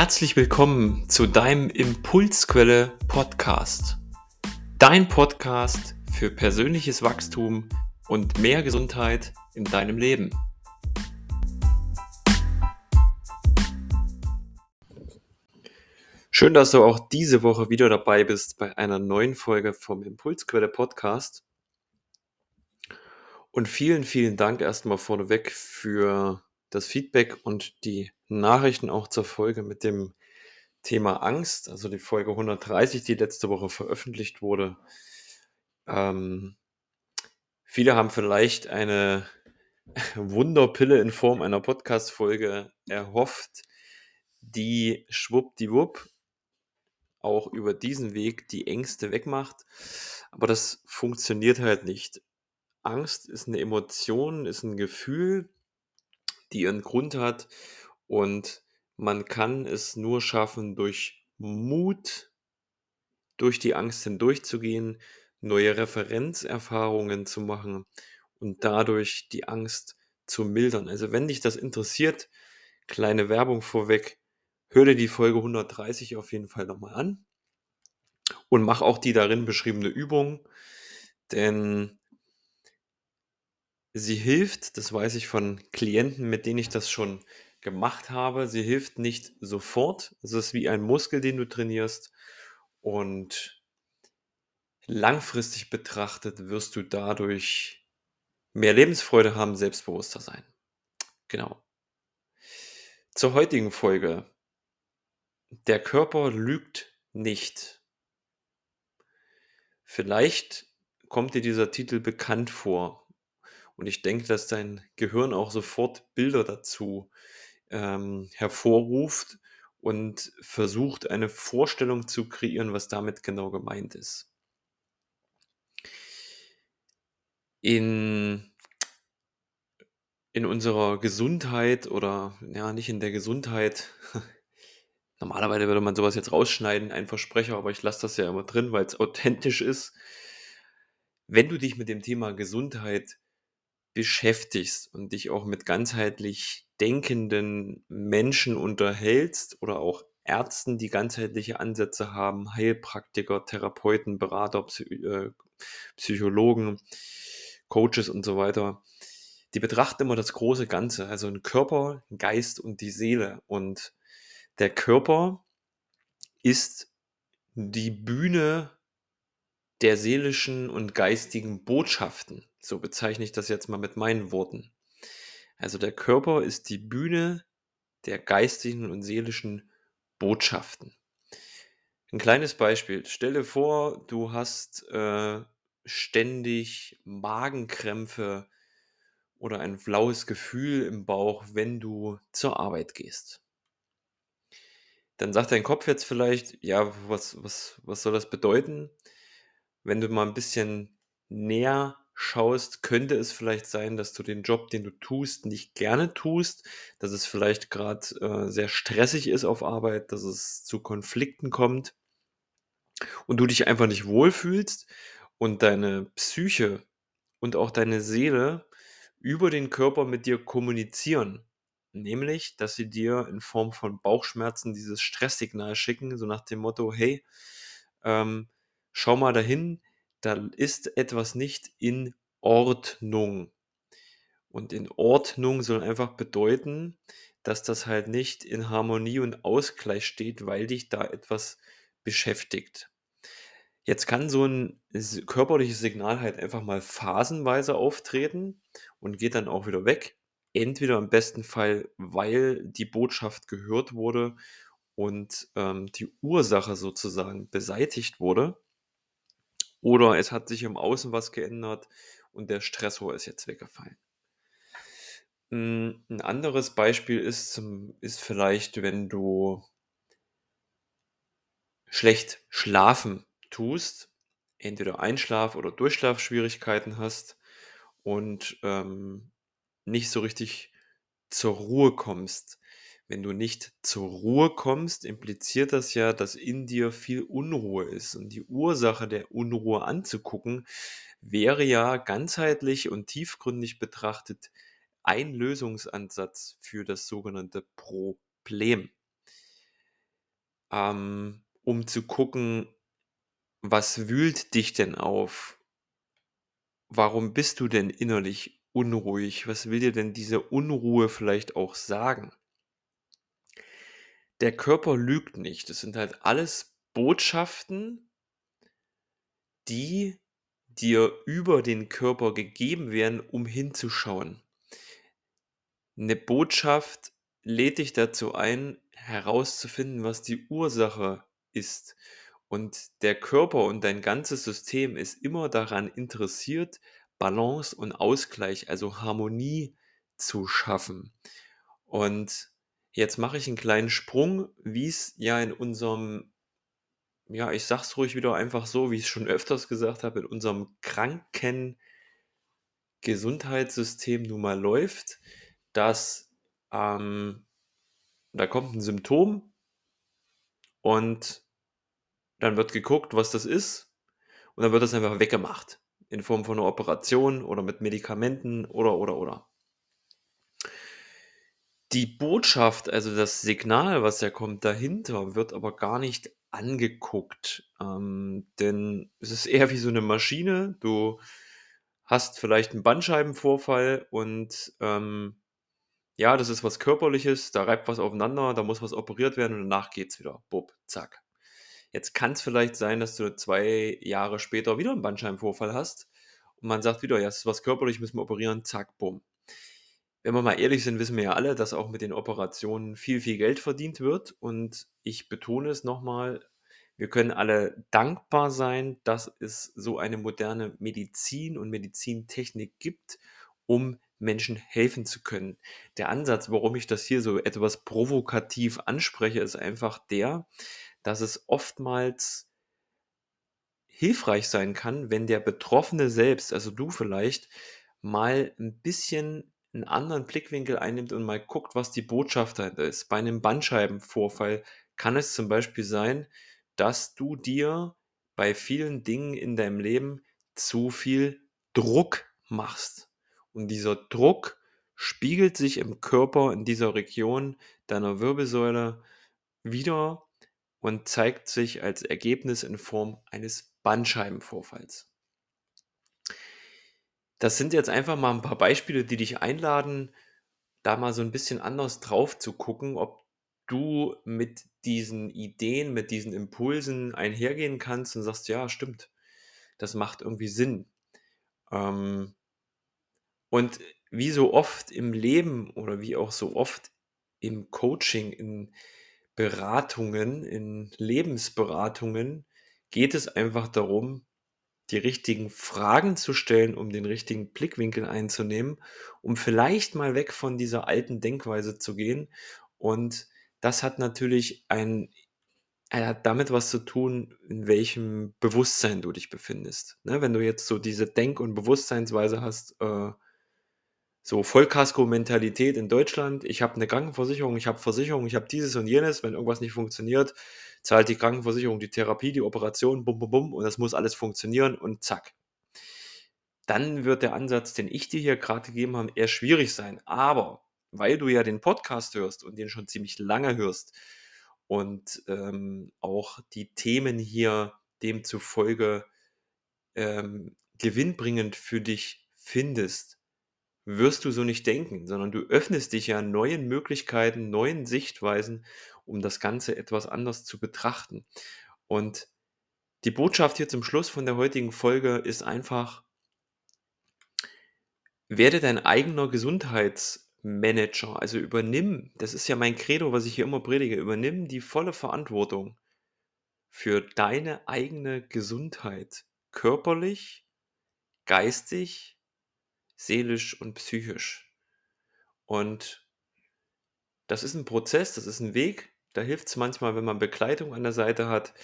Herzlich willkommen zu deinem Impulsquelle Podcast. Dein Podcast für persönliches Wachstum und mehr Gesundheit in deinem Leben. Schön, dass du auch diese Woche wieder dabei bist bei einer neuen Folge vom Impulsquelle Podcast. Und vielen, vielen Dank erstmal vorneweg für das Feedback und die Nachrichten auch zur Folge mit dem Thema Angst, also die Folge 130, die letzte Woche veröffentlicht wurde. Ähm, viele haben vielleicht eine Wunderpille in Form einer Podcast-Folge erhofft, die schwuppdiwupp auch über diesen Weg die Ängste wegmacht. Aber das funktioniert halt nicht. Angst ist eine Emotion, ist ein Gefühl, die ihren Grund hat und man kann es nur schaffen, durch Mut durch die Angst hindurchzugehen, neue Referenzerfahrungen zu machen und dadurch die Angst zu mildern. Also wenn dich das interessiert, kleine Werbung vorweg, hör dir die Folge 130 auf jeden Fall nochmal an und mach auch die darin beschriebene Übung, denn sie hilft, das weiß ich von Klienten, mit denen ich das schon gemacht habe. Sie hilft nicht sofort. Es ist wie ein Muskel, den du trainierst. Und langfristig betrachtet wirst du dadurch mehr Lebensfreude haben, selbstbewusster sein. Genau. Zur heutigen Folge. Der Körper lügt nicht. Vielleicht kommt dir dieser Titel bekannt vor. Und ich denke, dass dein Gehirn auch sofort Bilder dazu ähm, hervorruft und versucht, eine Vorstellung zu kreieren, was damit genau gemeint ist. In, in unserer Gesundheit oder ja, nicht in der Gesundheit, normalerweise würde man sowas jetzt rausschneiden, ein Versprecher, aber ich lasse das ja immer drin, weil es authentisch ist. Wenn du dich mit dem Thema Gesundheit beschäftigst und dich auch mit ganzheitlich denkenden Menschen unterhältst oder auch Ärzten, die ganzheitliche Ansätze haben, Heilpraktiker, Therapeuten, Berater, äh, Psychologen, Coaches und so weiter, die betrachten immer das große Ganze, also ein Körper, ein Geist und die Seele. Und der Körper ist die Bühne der seelischen und geistigen Botschaften. So bezeichne ich das jetzt mal mit meinen Worten. Also der Körper ist die Bühne der geistigen und seelischen Botschaften. Ein kleines Beispiel. Stell dir vor, du hast äh, ständig Magenkrämpfe oder ein flaues Gefühl im Bauch, wenn du zur Arbeit gehst. Dann sagt dein Kopf jetzt vielleicht, ja, was, was, was soll das bedeuten? Wenn du mal ein bisschen näher schaust, könnte es vielleicht sein, dass du den Job, den du tust, nicht gerne tust, dass es vielleicht gerade äh, sehr stressig ist auf Arbeit, dass es zu Konflikten kommt und du dich einfach nicht wohlfühlst und deine Psyche und auch deine Seele über den Körper mit dir kommunizieren. Nämlich, dass sie dir in Form von Bauchschmerzen dieses Stresssignal schicken, so nach dem Motto, hey, ähm, schau mal dahin, da ist etwas nicht in Ordnung. Und in Ordnung soll einfach bedeuten, dass das halt nicht in Harmonie und Ausgleich steht, weil dich da etwas beschäftigt. Jetzt kann so ein körperliches Signal halt einfach mal phasenweise auftreten und geht dann auch wieder weg. Entweder im besten Fall, weil die Botschaft gehört wurde und ähm, die Ursache sozusagen beseitigt wurde. Oder es hat sich im Außen was geändert und der Stressor ist jetzt weggefallen. Hm, ein anderes Beispiel ist, ist vielleicht, wenn du schlecht schlafen tust, entweder Einschlaf- oder Durchschlafschwierigkeiten hast und ähm, nicht so richtig zur Ruhe kommst. Wenn du nicht zur Ruhe kommst, impliziert das ja, dass in dir viel Unruhe ist. Und die Ursache der Unruhe anzugucken, wäre ja ganzheitlich und tiefgründig betrachtet ein Lösungsansatz für das sogenannte Problem. ähm, um zu gucken, was wühlt dich denn auf? Warum bist du denn innerlich unruhig? Was will dir denn diese Unruhe vielleicht auch sagen? Der Körper lügt nicht. Das sind halt alles Botschaften die dir über den Körper gegeben werden, um hinzuschauen. 'Ne Botschaft lädt dich dazu ein, herauszufinden, was die Ursache ist. Und der Körper und dein ganzes System ist immer daran interessiert, Balance und Ausgleich, also Harmonie zu schaffen. Und jetzt mache ich 'n kleinen Sprung, wie's ja in unserem ja, ich sage es ruhig wieder einfach so, wie ich's schon öfters gesagt habe, in unserem kranken Gesundheitssystem nun mal läuft, dass, ähm da kommt 'n Symptom und dann wird geguckt, was das ist, und dann wird das einfach weggemacht in Form von 'ner Operation oder mit Medikamenten oder, oder, oder. Die Botschaft, also das Signal, was ja kommt dahinter, wird aber gar nicht angeguckt, ähm, denn es ist eher wie so 'ne Maschine. Du hast vielleicht 'n Bandscheibenvorfall und, ähm, ja, das ist was Körperliches, da reibt was aufeinander, da muss was operiert werden und danach geht's wieder. Bub, zack. Jetzt kann's vielleicht sein, dass du 2 Jahre später wieder 'n Bandscheibenvorfall hast und man sagt wieder: „Ja, es ist was körperlich, müssen wir operieren“, zack, bum. Wenn wir mal ehrlich sind, wissen wir ja alle, dass auch mit den Operationen viel, viel Geld verdient wird und ich betone es noch mal, wir können alle dankbar sein, dass es so eine moderne Medizin und Medizintechnik gibt, um Menschen helfen zu können. Der Ansatz, warum ich das hier so etwas provokativ anspreche, ist einfach der, dass es oftmals hilfreich sein kann, wenn der Betroffene selbst, also du vielleicht, mal 'n bisschen 'n anderen Blickwinkel einnimmt und mal guckt, was die Botschaft dahinter ist. Bei 'nem Bandscheibenvorfall kann es zum Beispiel sein, dass du dir bei vielen Dingen in deinem Leben zu viel Druck machst. Und dieser Druck spiegelt sich im Körper in dieser Region deiner Wirbelsäule wider und zeigt sich als Ergebnis in Form eines Bandscheibenvorfalls. Das sind jetzt einfach mal 'n paar Beispiele, die dich einladen, da mal so 'n bisschen anders drauf zu gucken, ob du mit diesen Ideen, mit diesen Impulsen einhergehen kannst und sagst: „Ja, stimmt, das macht irgendwie Sinn.“ Ähm und wie so oft im Leben oder wie auch so oft im Coaching, in Beratungen, in Lebensberatungen geht es einfach darum, die richtigen Fragen zu stellen, um den richtigen Blickwinkel einzunehmen, um vielleicht mal weg von dieser alten Denkweise zu gehen. Und das hat natürlich ein hat damit was zu tun, in welchem Bewusstsein du dich befindest, ne? Wenn du jetzt so diese Denk und Bewusstseinsweise hast, äh so Vollkasko-Mentalität in Deutschland: „Ich habe 'ne Krankenversicherung, ich habe Versicherung, ich habe dieses und jenes. Wenn irgendwas nicht funktioniert, zahlt die Krankenversicherung die Therapie, die Operation, bum, bum, bum, und das muss alles funktionieren und zack.“ Dann wird der Ansatz, den ich dir hier grad gegeben habe, eher schwierig sein. Aber weil du ja den Podcast hörst und den schon ziemlich lange hörst und, ähm, auch die Themen hier demzufolge, ähm, gewinnbringend für dich findest, wirst du so nicht denken, sondern du öffnest dich ja neuen Möglichkeiten, neuen Sichtweisen, um das Ganze etwas anders zu betrachten. Und die Botschaft hier zum Schluss von der heutigen Folge ist einfach werde dein eigener Gesundheitsmanager. Also, übernimm das ist ja mein Credo, was ich hier immer predige, übernimm die volle Verantwortung für deine eigene Gesundheit, körperlich, geistig, seelisch und psychisch. Und das ist 'n Prozess, das ist 'n Weg. Da hilft's manchmal, wenn man Begleitung an der Seite hat.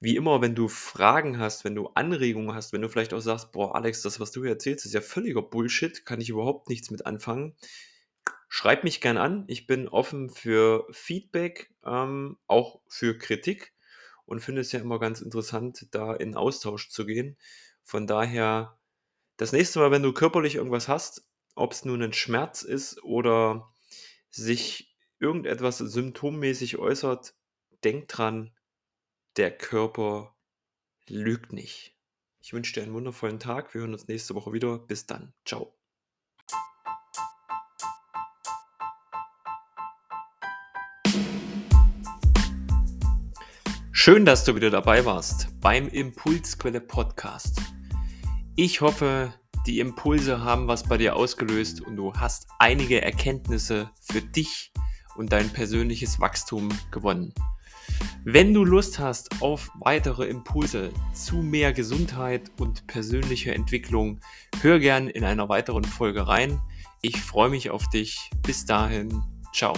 Wie immer, wenn du Fragen hast, wenn du Anregungen hast, wenn du vielleicht auch sagst: „Boah, Alex, das, was du hier erzählst, ist ja völliger Bullshit, kann ich überhaupt nichts mit anfangen.“ Schreib mich gern an. Ich bin offen für Feedback, ähm, auch für Kritik und finde es ja immer ganz interessant, da in Austausch zu gehen. Von daher, das nächste Mal, wenn du körperlich irgendwas hast, ob's nun 'nen Schmerz ist oder sich irgendetwas symptommäßig äußert, denk dran, der Körper lügt nicht. Ich wünsche dir einen wundervollen Tag. Wir hören uns nächste Woche wieder. Bis dann. Ciao. Schön, dass du wieder dabei warst beim Impulsquelle Podcast. Ich hoffe, die Impulse haben was bei dir ausgelöst und du hast einige Erkenntnisse für dich und dein persönliches Wachstum gewonnen. Wenn du Lust hast auf weitere Impulse zu mehr Gesundheit und persönlicher Entwicklung, hör gern in einer weiteren Folge rein. Ich freue mich auf dich. Bis dahin, ciao.